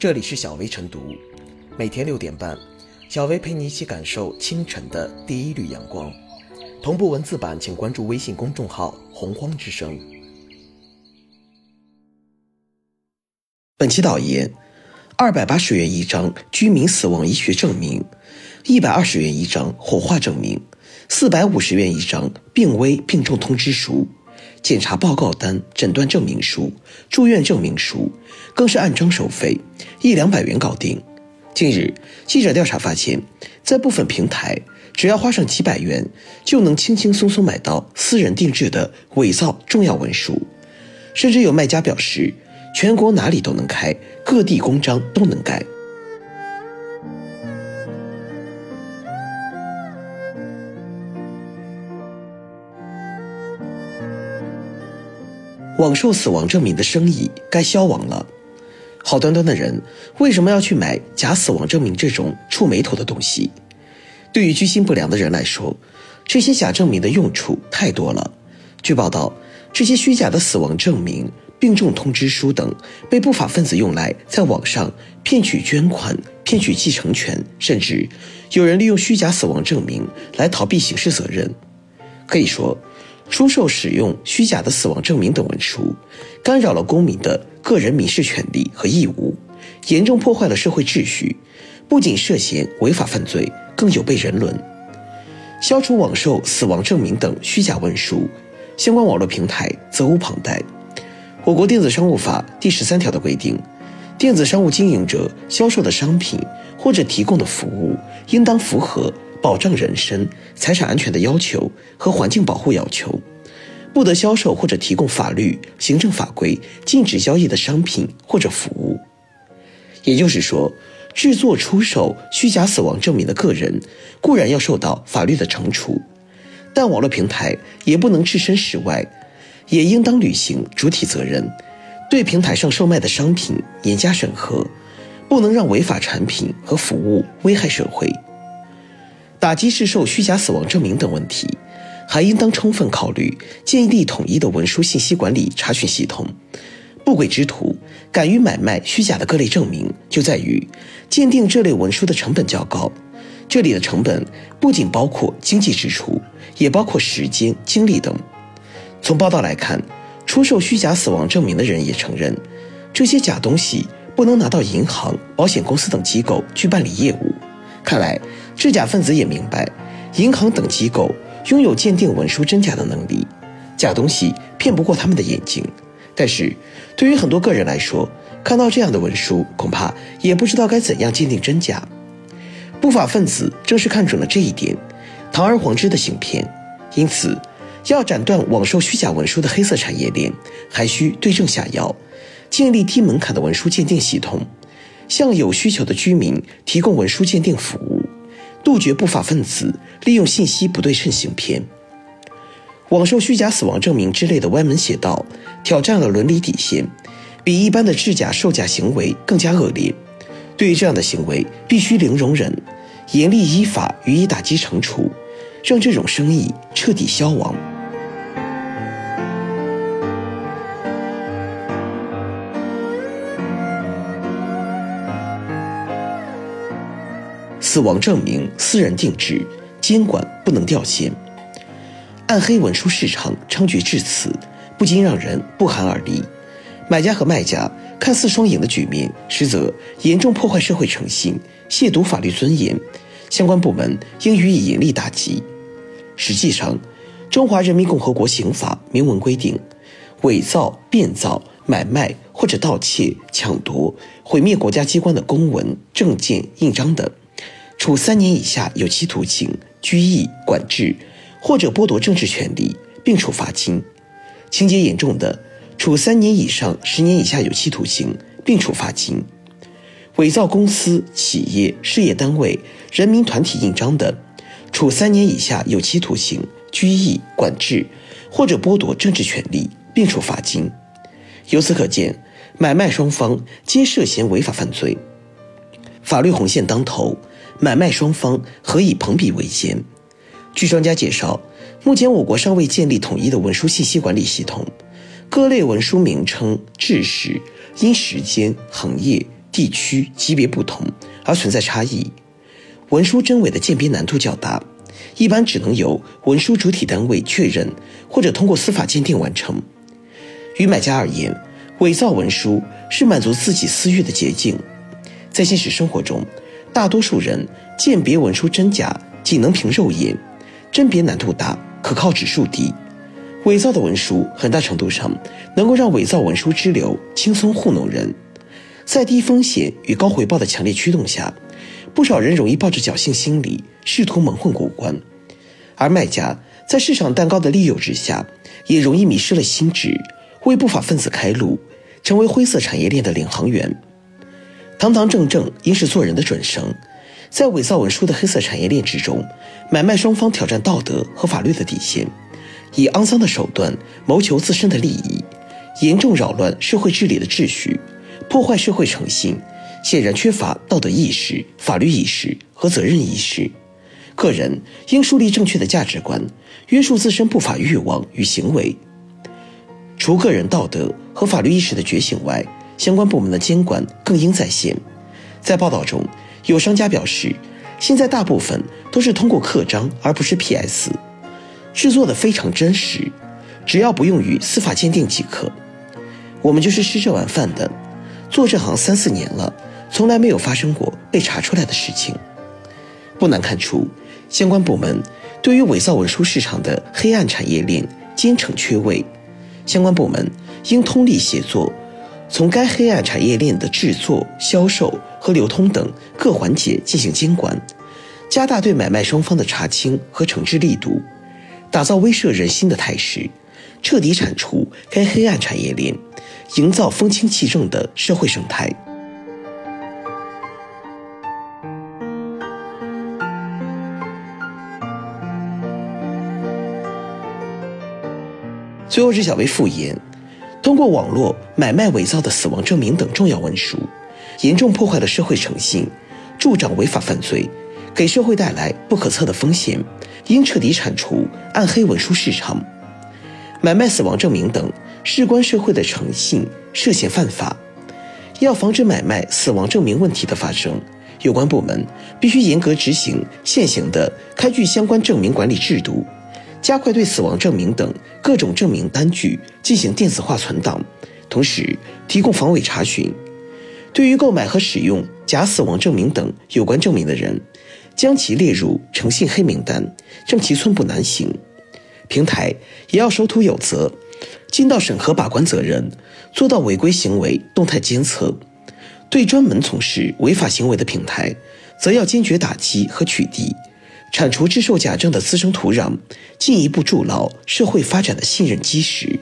这里是小薇晨读，每天六点半，小薇陪你一起感受清晨的第一缕阳光。同步文字版，请关注微信公众号“洪荒之声”。本期导言：二百八十元一张居民死亡医学证明，一百二十元一张火化证明，四百五十元一张病危病重通知书。检查报告单、诊断证明书、住院证明书，更是按张收费，一两百元搞定。近日，记者调查发现，在部分平台，只要花上几百元，就能轻轻松松买到私人定制的伪造重要文书，甚至有卖家表示，全国哪里都能开，各地公章都能盖。网售死亡证明的生意该消亡了。好端端的人为什么要去买假死亡证明这种触眉头的东西？对于居心不良的人来说，这些假证明的用处太多了。据报道，这些虚假的死亡证明、病重通知书等，被不法分子用来在网上骗取捐款、骗取继承权，甚至有人利用虚假死亡证明来逃避刑事责任。可以说。出售、使用虚假的死亡证明等文书，干扰了公民的个人民事权利和义务，严重破坏了社会秩序，不仅涉嫌违法犯罪，更有悖人伦。消除网售死亡证明等虚假文书，相关网络平台责无旁贷。我国电子商务法第十三条的规定，电子商务经营者销售的商品或者提供的服务，应当符合。保障人身、财产安全的要求和环境保护要求，不得销售或者提供法律、行政法规禁止交易的商品或者服务。也就是说，制作、出售虚假死亡证明的个人固然要受到法律的惩处，但网络平台也不能置身事外，也应当履行主体责任，对平台上售卖的商品严加审核，不能让违法产品和服务危害社会。打击市售虚假死亡证明等问题，还应当充分考虑建立统一的文书信息管理查询系统。不轨之徒敢于买卖虚假的各类证明，就在于鉴定这类文书的成本较高。这里的成本不仅包括经济支出，也包括时间、精力等。从报道来看，出售虚假死亡证明的人也承认，这些假东西不能拿到银行、保险公司等机构去办理业务。看来。制假分子也明白，银行等机构拥有鉴定文书真假的能力，假东西骗不过他们的眼睛。但是，对于很多个人来说，看到这样的文书，恐怕也不知道该怎样鉴定真假。不法分子正是看准了这一点，堂而皇之的行骗。因此，要斩断网售虚假文书的黑色产业链，还需对症下药，建立低门槛的文书鉴定系统，向有需求的居民提供文书鉴定服务。杜绝不法分子利用信息不对称行骗、网售虚假死亡证明之类的歪门邪道，挑战了伦理底线，比一般的制假售假行为更加恶劣。对于这样的行为，必须零容忍，严厉依法予以打击惩处，让这种生意彻底消亡。死亡证明私人定制，监管不能掉线。暗黑文书市场猖獗至此，不禁让人不寒而栗。买家和卖家看似双赢的局面，实则严重破坏社会诚信，亵渎法律尊严。相关部门应予以严厉打击。实际上，《中华人民共和国刑法》明文规定，伪造、变造、买卖或者盗窃、抢夺、毁灭国家机关的公文、证件、印章等。处三年以下有期徒刑、拘役、管制，或者剥夺政治权利，并处罚金；情节严重的，处三年以上十年以下有期徒刑，并处罚金。伪造公司、企业、事业单位、人民团体印章的，处三年以下有期徒刑、拘役、管制，或者剥夺政治权利，并处罚金。由此可见，买卖双方皆涉嫌违法犯罪，法律红线当头。买卖双方何以朋比为奸？据专家介绍，目前我国尚未建立统一的文书信息管理系统，各类文书名称、制式因时间、行业、地区、级别不同而存在差异，文书真伪的鉴别难度较大，一般只能由文书主体单位确认或者通过司法鉴定完成。于买家而言，伪造文书是满足自己私欲的捷径。在现实生活中，大多数人鉴别文书真假仅能凭肉眼，甄别难度大，可靠指数低。伪造的文书很大程度上能够让伪造文书支流轻松糊弄人。在低风险与高回报的强烈驱动下，不少人容易抱着侥幸心理，试图蒙混过关。而卖家在市场蛋糕的利诱之下，也容易迷失了心智，为不法分子开路，成为灰色产业链的领航员。堂堂正正应是做人的准绳，在伪造文书的黑色产业链之中，买卖双方挑战道德和法律的底线，以肮脏的手段谋求自身的利益，严重扰乱社会治理的秩序，破坏社会诚信，显然缺乏道德意识、法律意识和责任意识。个人应树立正确的价值观，约束自身不法欲望与行为。除个人道德和法律意识的觉醒外，相关部门的监管更应在线。在报道中，有商家表示，现在大部分都是通过刻章而不是 PS，制作的非常真实，只要不用于司法鉴定即可。我们就是吃这碗饭的，做这行三四年了，从来没有发生过被查出来的事情。不难看出，相关部门对于伪造文书市场的黑暗产业链监惩缺位，相关部门应通力协作。从该黑暗产业链的制作、销售和流通等各环节进行监管，加大对买卖双方的查清和惩治力度，打造威慑人心的态势，彻底铲除该黑暗产业链，营造风清气正的社会生态。最后是小薇复言。通过网络买卖伪造的死亡证明等重要文书，严重破坏了社会诚信，助长违法犯罪，给社会带来不可测的风险，应彻底铲除暗黑文书市场。买卖死亡证明等事关社会的诚信，涉嫌犯法。要防止买卖死亡证明问题的发生，有关部门必须严格执行现行的开具相关证明管理制度。加快对死亡证明等各种证明单据进行电子化存档，同时提供防伪查询。对于购买和使用假死亡证明等有关证明的人，将其列入诚信黑名单，让其寸步难行。平台也要守土有责，尽到审核把关责任，做到违规行为动态监测。对专门从事违法行为的平台，则要坚决打击和取缔。铲除制售假证的滋生土壤，进一步筑牢社会发展的信任基石。